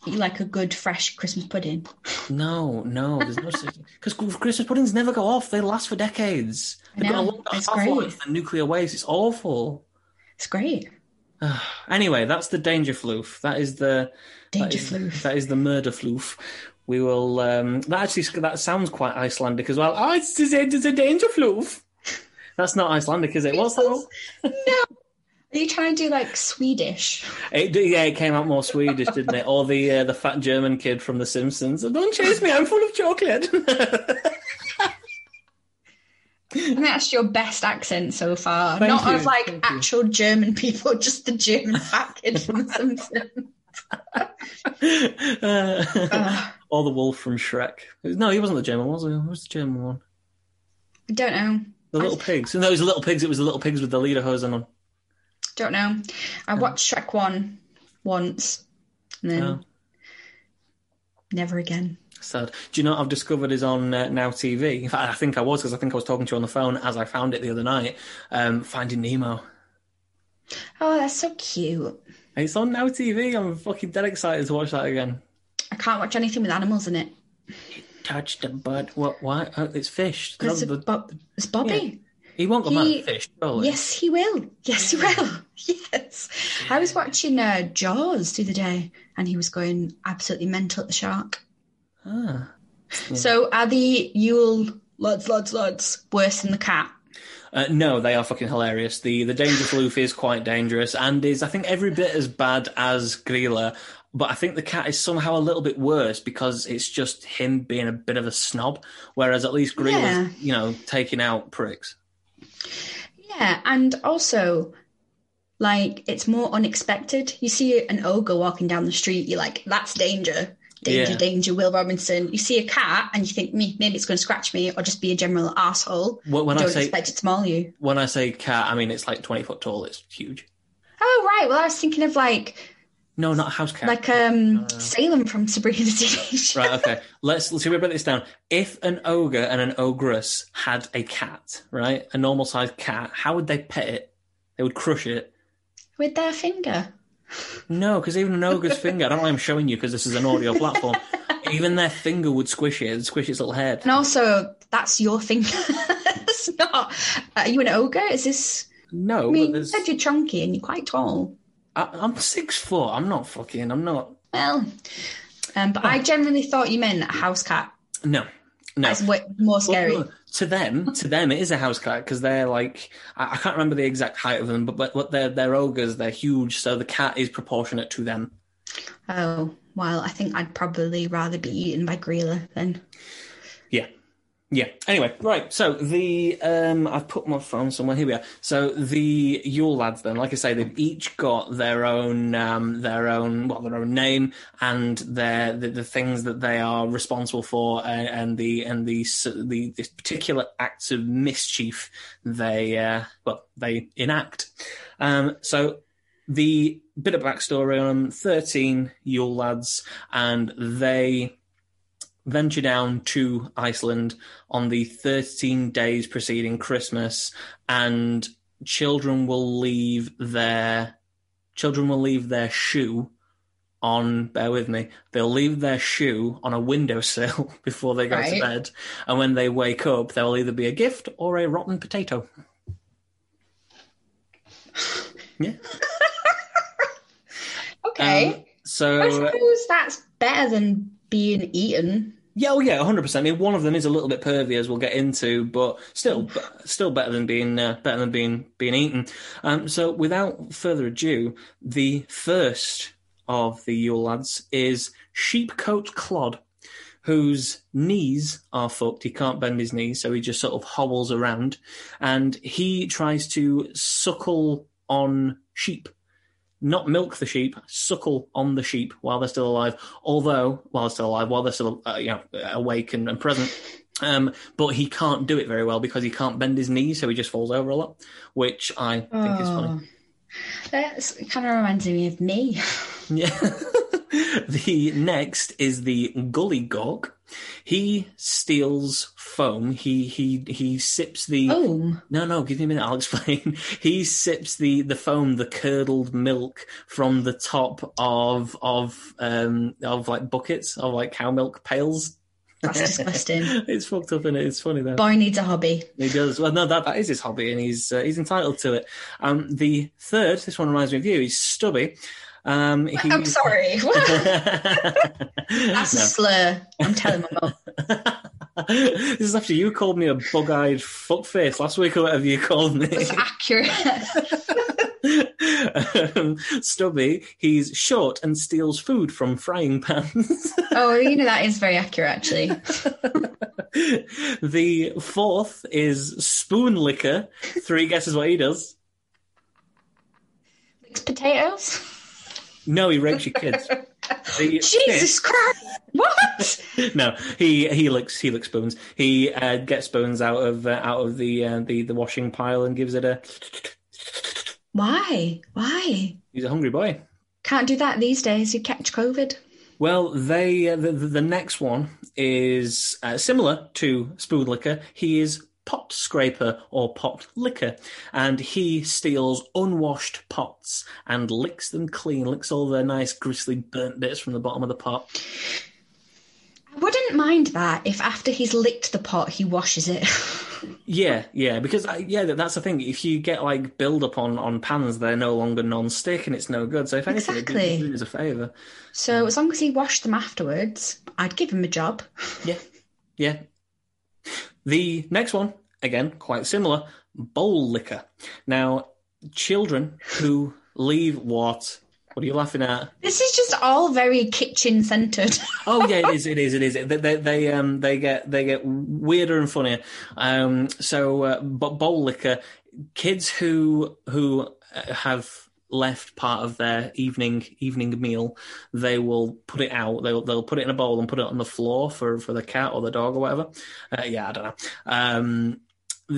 You like a good fresh Christmas pudding. No, no, there's no because Christmas puddings never go off. They last for decades. They've got a it's great. nuclear waste. It's awful. It's great. Anyway, that's the danger floof. That is the that Danger is, floof. that is the murder floof. we will. Um, that actually that sounds quite Icelandic as well. Oh, it's it's a, it's a danger floof. That's not Icelandic, is it? What's that? no. Are you trying to do like Swedish? It, yeah, it came out more Swedish, didn't it? Or the uh, the fat German kid from The Simpsons. Don't chase me, I'm full of chocolate. I think that's your best accent so far. Thank Not you, of like thank you. actual German people, just the German fat kid from Simpsons. Uh, Ugh. or the wolf from Shrek. No, he wasn't the German, was he? What was the German one? I don't know. The little pigs. No, it was the little pigs. It was the little pigs with the leader lederhosen on. Don't know. I watched Shrek 1 once and then Oh. never again. Sad. Do you know what I've discovered is on uh, Now TV? In fact, I think I was because I think I was talking to you on the phone as I found it the other night. Um, Finding Nemo. Oh, that's so cute. It's on Now TV. I'm fucking dead excited to watch that again. I can't watch anything with animals in it. Touch the bud. What? Why? Oh, it's fish. Because it's, Bob- it's Bobby. he won't come out he- of fish. surely. Yes, he will. Yes, he will. Yes. I was watching uh, Jaws the other day and he was going absolutely mental at the shark. Ah. So are the Yule lads, lads, lads worse than the cat? Uh, no, they are fucking hilarious. The the danger floof is quite dangerous and is I think every bit as bad as Grilla, but I think the cat is somehow a little bit worse because it's just him being a bit of a snob, whereas at least Grilla's Yeah. you know taking out pricks. Yeah, and also, like, it's more unexpected. You see an ogre walking down the street, you're like, that's danger. Danger, Yeah. danger, Will Robinson. You see a cat and you think, me, maybe it's going to scratch me or just be a general asshole. When, when I don't say expect it to maul you. when I say cat, I mean it's like twenty foot tall. It's huge. Oh, right. Well, I was thinking of like, No, not a house cat. like um, Salem from Sabrina the Teenage. Right, okay. Let's let's see we break this down. If an ogre and an ogress had a cat, right, a normal sized cat, how would they pet it? They would crush it. With their finger. No, because even an ogre's finger, I don't know why I'm showing you because this is an audio platform. Even their finger would squish it, and squish its little head. And also, that's your finger. it's not. Are you an ogre? Is this. No, I but mean, you said you're chunky and you're quite tall. I, I'm six foot. I'm not fucking. I'm not. Well, um, but I generally thought you meant a house cat. No, no. That's way more scary. Well, to them, to them, it is a house cat because they're like I, I can't remember the exact height of them, but but, but they're they're ogres. They're huge, so the cat is proportionate to them. Oh, well, I think I'd probably rather be eaten by Grilla than. Yeah. Yeah. Anyway, right. So the um I've put my phone somewhere. Here we are. So the Yule lads then, like I say, they've each got their own um their own well their own name and their the, the things that they are responsible for and, and the and the the this particular acts of mischief they uh well they enact. Um so the bit of backstory on them, 13 Yule lads, and they venture down to Iceland on the 13 days preceding Christmas, and children will leave their children will leave their shoe on bear with me they'll leave their shoe on a windowsill before they go to bed and when they wake up there will either be a gift or a rotten potato. Yeah. Okay. Um, so I suppose that's better than being eaten. Yeah, oh yeah, hundred percent. I mean, one of them is a little bit pervy, as we'll get into, but still, still better than being uh, better than being being eaten. Um, so, without further ado, the first of the Yule lads is Sheep-Cote Clod, whose knees are fucked. He can't bend his knees, so he just sort of hobbles around, and he tries to suckle on sheep not milk the sheep, suckle on the sheep while they're still alive. Although, while they're still alive, while they're still uh, you know awake and, and present. Um, but he can't do it very well because he can't bend his knees, so he just falls over a lot, which I think is funny. Oh. That's kind of reminds me of me. Yeah. the next is the Gully Gawk. He steals foam. He he he sips the Oh, No, no, give me a minute. I'll explain. he sips the, the foam, the curdled milk from the top of of um of like buckets of like cow milk pails. that's disgusting. it's fucked up in it. It's funny though. Boy needs a hobby. He does. Well, no, that, that is his hobby, and he's uh, he's entitled to it. Um, the third, this one reminds me of you. He's Stubby. Um, he, I'm sorry. That's a slur. I'm telling my mum. this is after you called me a bug-eyed fuckface last week or whatever you called me. It's accurate. um, Stubby, he's short and steals food from frying pans. oh, you know that is very accurate, actually. the fourth is spoon licker. Three guesses what he does. Licks potatoes. No, he rapes your kids. The Jesus Christ! What? no, he he licks he licks bones. He uh, gets bones out of uh, out of the uh, the the washing pile and gives it a. Why? Why? He's a hungry boy. Can't do that these days. You catch COVID. Well, they uh, the, the next one is uh, similar to spoon licker. He is pot scraper or pot licker, and he steals unwashed pots and licks them clean, licks all the nice gristly burnt bits from the bottom of the pot. I wouldn't mind that if after he's licked the pot, he washes it. Yeah, yeah, because uh, yeah, that- that's the thing. If you get like build up on on pans, they're no longer non-stick, and it's no good. So if anything, it Exactly. do us a favour. so as long as he washed them afterwards, I'd give him a job. Yeah, yeah. The next one, again, quite similar, bowl licker. Now, children who leave what? What are you laughing at? This is just all very kitchen centered. Oh yeah, it is. It is. It is. They, they, they um they get they get weirder and funnier. Um, so uh, but bowl licker, kids who who uh, have left part of their evening evening meal, they will put it out. They'll they'll put it in a bowl and put it on the floor for for the cat or the dog or whatever. Uh, yeah, I don't know. Um,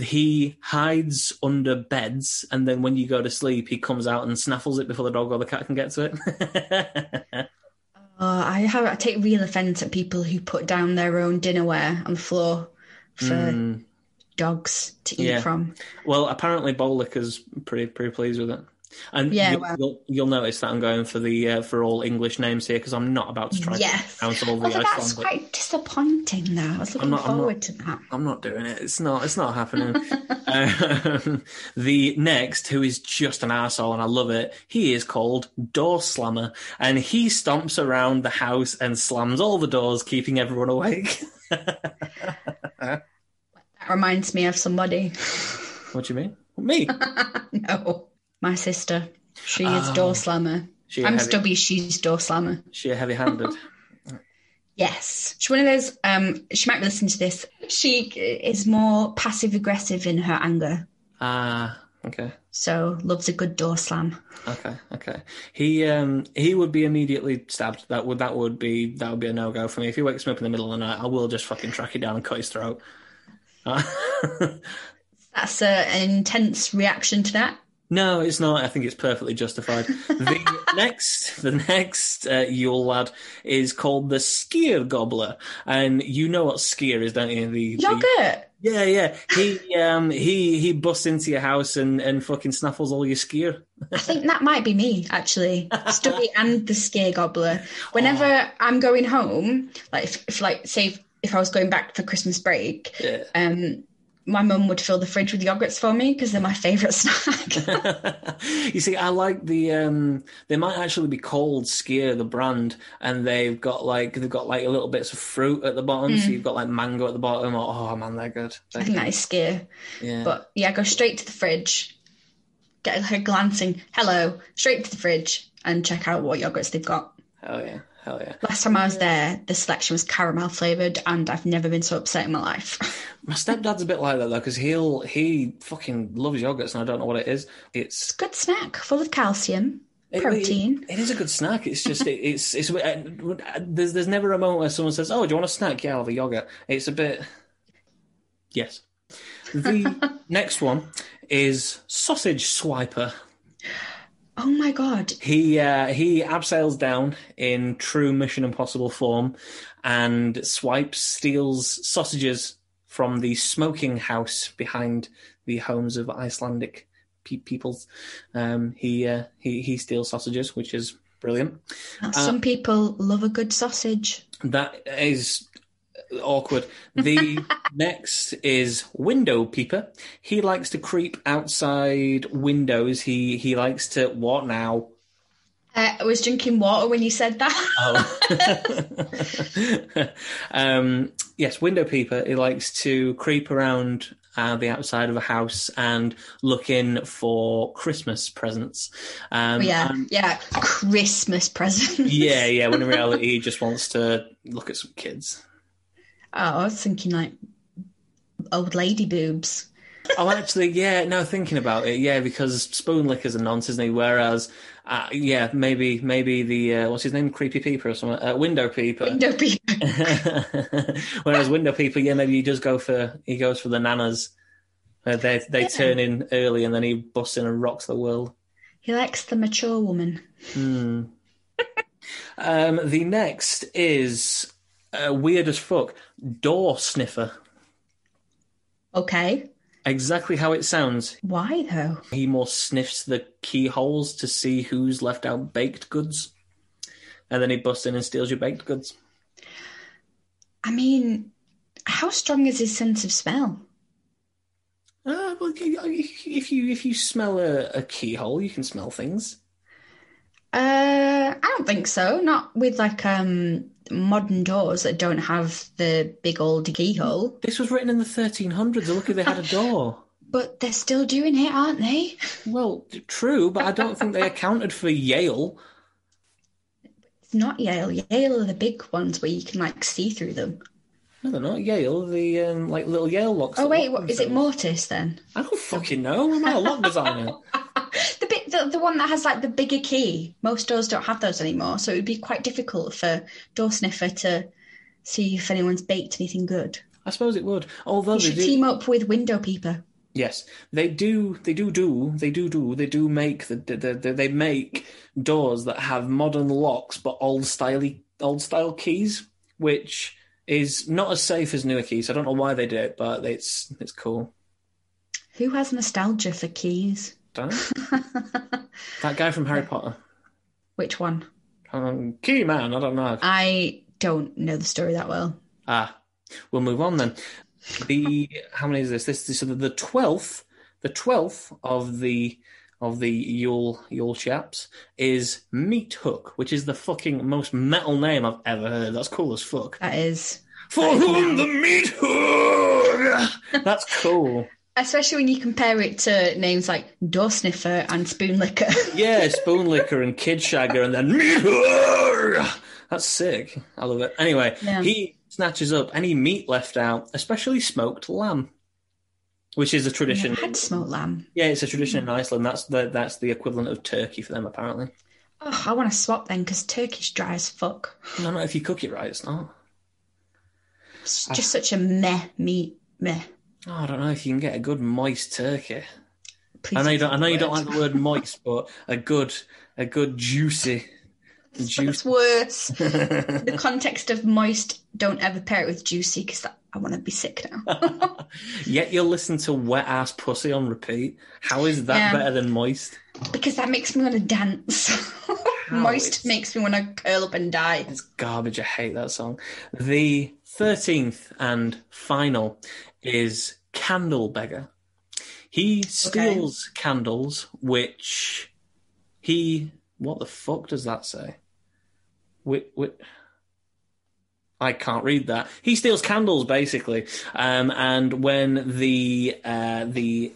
he hides under beds, and then when you go to sleep, he comes out and snaffles it before the dog or the cat can get to it. Oh, I have I take real offence at people who put down their own dinnerware on the floor for dogs to eat Mm. Yeah. from. Well, apparently bowl licker's pretty pretty pleased with it. And Yeah, you, well- you'll, you'll notice that I'm going for the uh, for all English names here because I'm not about to try Yes. to pronounce all the Although that's Icelandic. quite disappointing though. I was looking not- I'm not- forward to that. I'm not doing it. It's not. It's not happening. um, the next, who is just an asshole, and I love it. He is called Door Slammer, and he stomps around the house and slams all the doors, keeping everyone awake. That reminds me of somebody. what do you mean? Me? no. My sister. She is Oh. door slammer. She a I'm heavy, stubby, she's door slammer. She a heavy-handed. Yes. She's one of those um she might be listening to this. She is more passive aggressive in her anger. Ah, okay. So loves a good door slam. Okay, okay. He um he would be immediately stabbed. That would that would be that would be a no go for me. If he wakes me up in the middle of the night, I will just fucking track it down and cut his throat. Uh, That's a, an intense reaction to that. No, it's not. I think it's perfectly justified. The next the next uh, Yule lad is called the Skyr Gobbler, and you know what skyr is, don't you? The, the- Yogurt. yeah, yeah. He um he he busts into your house and and fucking snaffles all your skyr. I think that might be me, actually. Stubby and the Skyr gobbler. Whenever I'm going home, like if, if like say if, if I was going back for Christmas break, Yeah. um, my mum would fill the fridge with yogurts for me because they're my favourite snack. you see, I like the. um They might actually be called Skyr, the brand, and they've got like they've got like little bits of fruit at the bottom. So you've got like mango at the bottom. Oh, oh, man, they're good. They're I think good. that is scare. Yeah. But yeah, go straight to the fridge, get her glancing hello, straight to the fridge and check out what yogurts they've got. Oh yeah, hell yeah. Last time I was there, the selection was caramel flavoured and I've never been so upset in my life. My stepdad's a bit like that though, because he'll he fucking loves yogurts, and I don't know what it is. It's Good snack, full of calcium, it- protein. It, it is a good snack. It's just it, it's it's uh, there's there's never a moment where someone says, "Oh, do you want a snack?" Yeah, I'll have a yogurt. It's a bit yes. The next one is sausage swiper. Oh my god. He uh, he abseils down in true Mission Impossible form and swipes, steals sausages from the smoking house behind the homes of Icelandic pe- peoples. Um, he uh, he he steals sausages, which is brilliant. Now, Some people love a good sausage. That is awkward. The next is window peeper. He likes to creep outside windows. He he likes to what now? Uh, I was drinking water when you said that. Oh. um, yes, window peeper. He likes to creep around uh, the outside of a house and look in for Christmas presents. Um, yeah, and- yeah. Christmas presents. yeah, yeah. When in reality, he just wants to look at some kids. Oh, I was thinking like old lady boobs. Oh, actually, yeah. No, thinking about it, yeah, because spoon lickers are nonsense, isn't he? Whereas, uh, yeah, maybe, maybe the uh, what's his name, creepy peeper or something, uh, window peeper. Window peeper. Whereas window peeper, yeah, maybe he does go for he goes for the nanas. They they Yeah. turn in early and then he busts in and rocks the world. He likes the mature woman. Hmm. um, the next is uh, weird as fuck. Door sniffer. Okay. Exactly how it sounds. Why though? He more sniffs the keyholes to see who's left out baked goods, and then he busts in and steals your baked goods. I mean, how strong is his sense of smell? Uh, well, if you if you smell a, a keyhole, you can smell things. Uh, I don't think so. Not with like um modern doors that don't have the big old keyhole. This was written in the 1300s. Look, they had a door. But they're still doing it, aren't they? Well, true, but I don't think they accounted for Yale. It's not Yale. Yale are the big ones where you can like see through them. No, they're not Yale. The um, like little Yale locks. Oh wait, what, is it. Mortice then? I don't fucking know. I'm not a lock designer. The the, one that has like the bigger key. Most doors don't have those anymore, so it would be quite difficult for door sniffer to see if anyone's baked anything good. I suppose it would. Although You they should do, team up with window peeper. yes, they do. They do do. They do do. They do make the, the, the they make doors that have modern locks but old styley old style keys, which is not as safe as newer keys. I don't know why they do it, but it's it's cool. Who has nostalgia for keys? That guy from Harry Potter, Which one? um, key man. I don't know. I don't know the story that well. Ah, we'll move on then. The how many is this? This is the twelfth. The twelfth of the of the Yule Yule chaps is Meat Hook, which is the fucking most metal name I've ever heard. That's cool as fuck. That is, For whom the meat hook? That's cool. Especially when you compare it to names like door sniffer and spoon licker. Yeah, spoon licker and kid shagger, and then meat. That's sick. I love it. Anyway, Yeah. he snatches up any meat left out, especially smoked lamb, which is a tradition. Never had smoked lamb. Yeah, it's a tradition in Iceland. That's the that's the equivalent of turkey for them, apparently. Oh, I want to swap then because turkey's dry as fuck. No, no, if you cook it right, it's not. It's ah. just such a meh meat. Meh. Oh, I don't know if you can get a good moist turkey. Please I know you don't. I know you don't like the word moist, but a good, a good juicy, juicy. worse. the context of moist, don't ever pair it with juicy because I want to be sick now. Yet you'll listen to wet ass pussy on repeat. How is that Yeah. better than moist? because that makes me want to dance. moist It's- makes me want to curl up and die. It's garbage. I hate that song. The thirteenth and final is Candle Beggar. He steals candles, which he. What the fuck does that say? I can't read that. He steals candles, basically. Um, and when the uh, the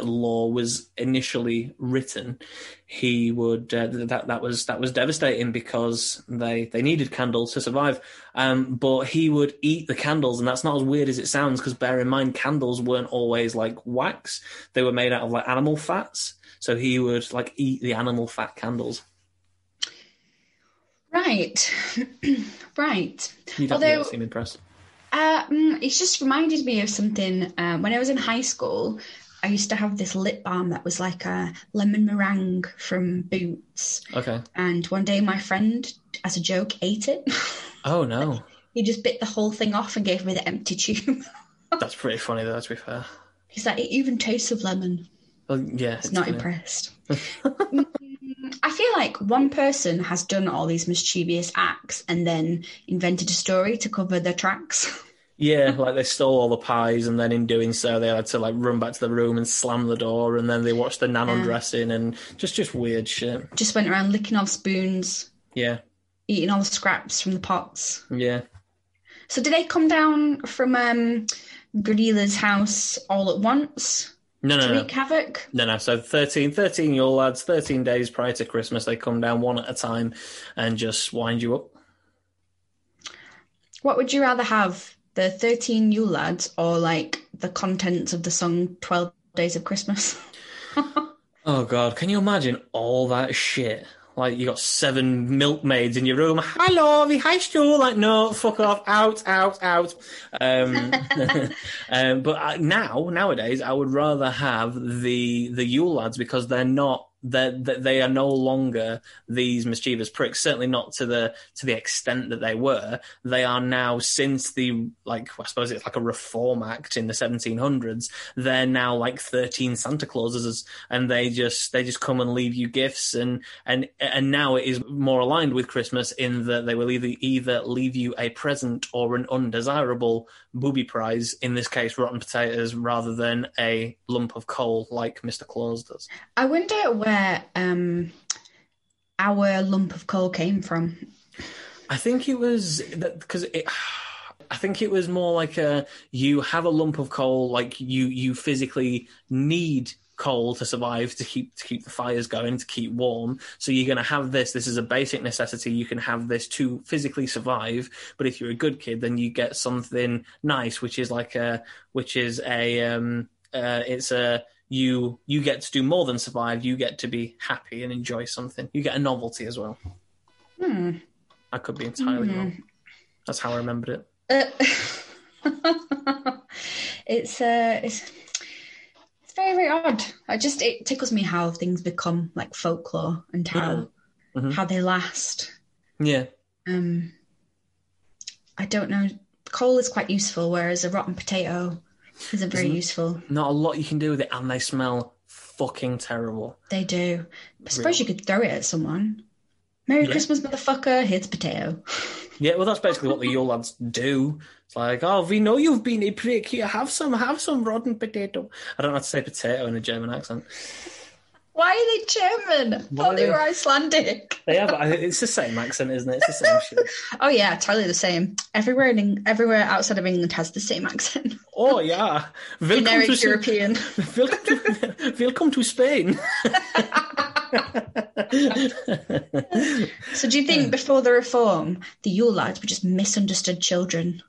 law was initially written, he would uh, that that was that was devastating because they they needed candles to survive. Um, but he would eat the candles, and that's not as weird as it sounds. Because bear in mind, candles weren't always like wax; they were made out of like animal fats. So he would like eat the animal fat candles. Right. right. You don't, Although- seem impressed. Uh, mm, it's just reminded me of something. Um, when I was in high school, I used to have this lip balm that was like a lemon meringue from Boots. Okay. And one day my friend, as a joke, ate it. Oh no, he just bit the whole thing off and gave me the empty tube. that's pretty funny though. To be fair. He's like, it even tastes of lemon. Well, yeah, It's not funny. impressed. Mm, I feel like one person has done all these mischievous acts and then invented a story to cover their tracks. Yeah, like they stole all the pies, and then in doing so, they had to like run back to the room and slam the door, and then they watched the nan undressing, and just just weird shit. Just went around licking off spoons, Yeah, eating all the scraps from the pots. yeah. So did they come down from um, house all at once No, no, to no. wreak havoc? No, no. So 13, 13 year old lads, 13 days prior to Christmas, they come down one at a time and just wind you up. What would you rather have, the 13 Yule lads or like the contents of the song 12 Days of Christmas? Oh, God. Can you imagine all that shit? Like, you got seven milkmaids in your room. Hello, we high school. Like, no, fuck off. Out, out, out. Um, um, but I, now, nowadays, I would rather have the the Yule lads because they're not. They're, they are no longer these mischievous pricks. Certainly not to the to the extent that they were. They are now since the like I suppose it's like a reform act in the 1700s. They're now like 13 Santa Clauses, and they just they just come and leave you gifts, and and and now it is more aligned with Christmas in that they will either either leave you a present or an undesirable booby prize. In this case, rotten potatoes rather than a lump of coal like Mister Claus does. I wonder um, our lump of coal came from. I think it was because it. I think it was more like a you have a lump of coal, like you you physically need coal to survive to keep to keep the fires going to keep warm so you're going to have this this is a basic necessity you can have this to physically survive but if you're a good kid then you get something nice which is like a which is a um uh it's a you you get to do more than survive you get to be happy and enjoy something you get a novelty as well Hmm. i could be entirely wrong that's how i remembered it Uh, it's uh, it's it's very very odd. I just it tickles me how things become like folklore and how Mhm. how they last. yeah Um, I don't know. Coal is quite useful, whereas a rotten potato isn't very Isn't- useful. not a lot you can do with it and they smell fucking terrible They do. I suppose you could throw it at someone. Merry Yeah. Christmas, motherfucker! Here's potato. Yeah, well, that's basically what the Yule lads do. It's like, oh, we know you've been a prick. Here, have some, have some rotten potato. I don't know how to say potato in a German accent. Why are they German? I Why thought they are were they- Icelandic. Yeah, but it's the same accent, isn't it? It's the same shit. Oh yeah, totally the same. Everywhere in everywhere outside of England has the same accent. Oh, yeah. Welcome Generic to, European. welcome to, welcome to Spain. So do you think before the reform, the Yule lads were just misunderstood children?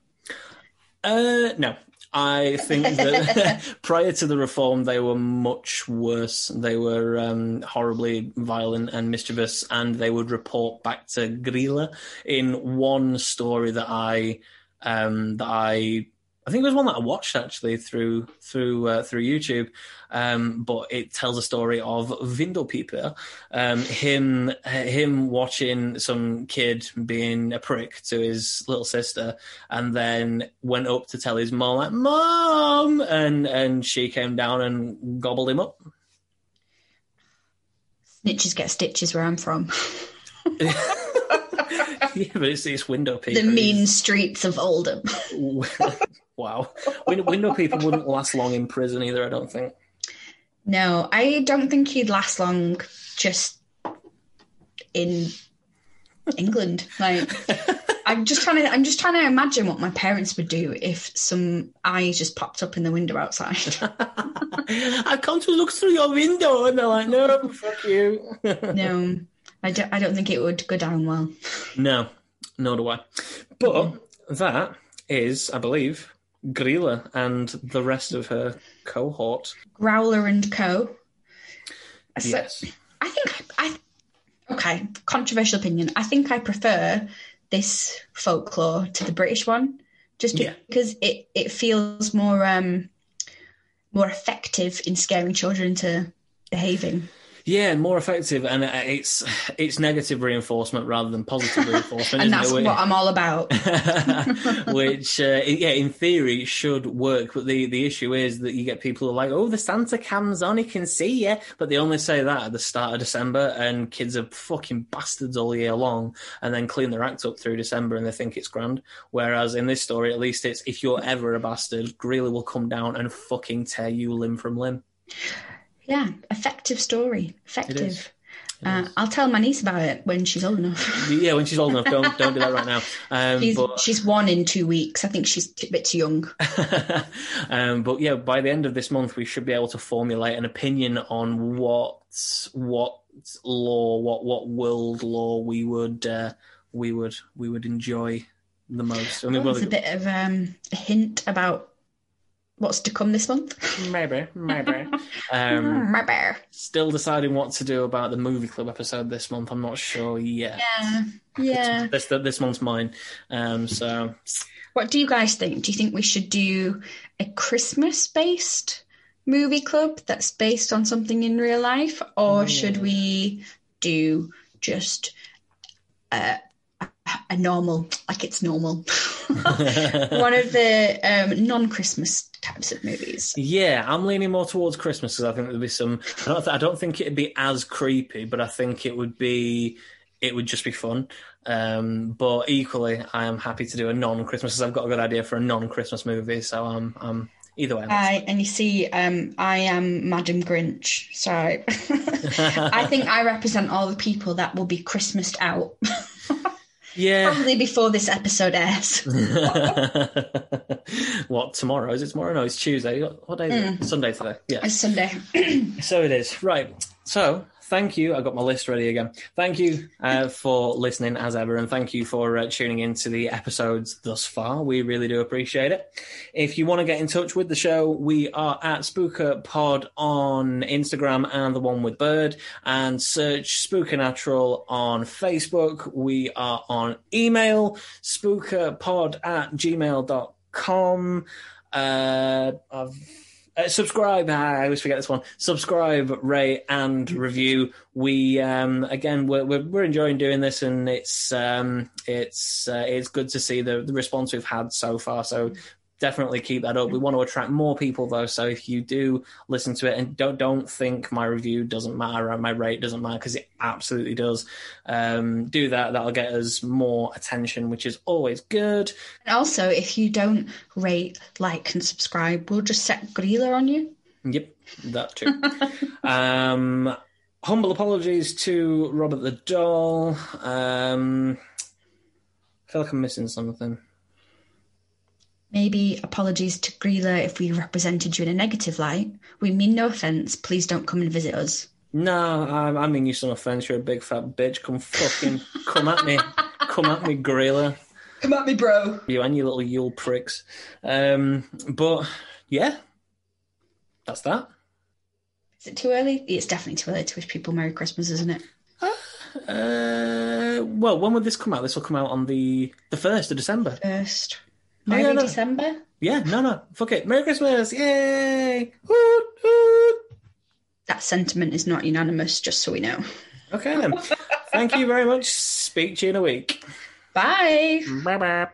Uh, no. I think that prior to the reform, they were much worse. They were um, horribly violent and mischievous, and they would report back to Grilla in one story that I um, that I I think it was one that I watched actually through through uh, through YouTube. Um, but it tells a story of Windelpieper, um, him him watching some kid being a prick to his little sister, and then went up to tell his mom like mom, and and she came down and gobbled him up. Snitches get stitches where I'm from. yeah, but it's it's window The mean streets of Oldham. wow, window, window people wouldn't last long in prison either. I don't think. No, I don't think he'd last long just in England. Like I'm just trying to I'm just trying to imagine what my parents would do if some eyes just popped up in the window outside. I've come to look through your window, and they're like, no, fuck you. no. I don't, I don't think it would go down well. No, nor do I. But that is, I believe, Grilla and the rest of her cohort. Growler and Co. So- Yes. I think I, I okay, controversial opinion. I think I prefer this folklore to the British one, just Yeah. because it it feels more um more effective in scaring children into behaving. Yeah, and more effective, and uh, it's it's negative reinforcement rather than positive reinforcement, and that's it? what I'm all about. Which, uh, yeah, in theory should work, but the the issue is that you get people who are like, "Oh, the Santa cam's on, he can see you," but they only say that at the start of December, and kids are fucking bastards all year long, and then clean their act up through December, and they think it's grand. Whereas in this story, at least it's if you're ever a bastard, Grilla will come down and fucking tear you limb from limb. Yeah, effective story. Effective. Uh, I'll tell my niece about it when she's old enough. Yeah, when she's old enough, don't don't do that right now. Um, She's, but she's one in two weeks. I think she's a bit too young. um, but yeah, by the end of this month, we should be able to formulate an opinion on what what law, what what world law we would uh, we would we would enjoy the most. I mean, There's well, a bit of um, a hint about what's to come this month. maybe, maybe. Um, My bear. still deciding what to do about the movie club episode this month. I'm not sure yet. Yeah. Yeah. This this month's mine. Um, so What do you guys think? Do you think we should do a Christmas based movie club that's based on something in real life? Or should we do just a, a normal, like it's normal, one of the um, non Christmas types of movies? Yeah, I'm leaning more towards Christmas because I think there'd be some. I don't, I don't think it'd be as creepy, but I think it would be. It would just be fun. Um, but equally, I am happy to do a non-Christmas. I've got a good idea for a non-Christmas movie, so I'm. I'm either way. I, and you see, um, I am Madam Grinch, so I think I represent all the people that will be Christmased out. yeah. Probably before this episode airs. what tomorrow? Is it tomorrow? No, it's Tuesday. What what day is it? Mm. Sunday today. Yeah. It's Sunday. So it is. Right. So thank you. I got my list ready again. Thank you uh, for listening as ever, and thank you for uh, tuning into the episodes thus far. We really do appreciate it. If you want to get in touch with the show, we are at Spooker Pod on Instagram and the one with Bird, and search Spooker Natural on Facebook. We are on email, spookerpod at gmail.com. Uh, I've uh, subscribe. I always forget this one. Subscribe, rate, and review. We um, again, we're, we're we're enjoying doing this, and it's um, it's uh, it's good to see the the response we've had so far. So definitely keep that up. We want to attract more people though. So if you do listen to it and don't don't think my review doesn't matter or my rate doesn't matter because it absolutely does. Um, do that. That'll get us more attention, which is always good. and also, if you don't rate, like, and subscribe, we'll just set Grilla on you. Yep, that too. um, humble apologies to Robert the Doll. Um, I feel like I'm missing something. Maybe apologies to Grilla if we represented you in a negative light. We mean no offence. Please don't come and visit us. No, I, I mean you some offence. You're a big fat bitch. Come fucking come at me. Come at me, gorilla. Come at me, bro. You and your little Yule pricks. Um, but yeah, that's that. Is it too early? It's definitely too early to wish people Merry Christmas, isn't it? Uh, well, when would this come out? This will come out on the the first of December. First. Oh, Merry yeah, no. December. Yeah, no, no, fuck it. Merry Christmas! Yay! Hoot, hoot. That sentiment is not unanimous, just so we know. Okay then. Thank you very much. Speak to you in a week. Bye. Bye bye.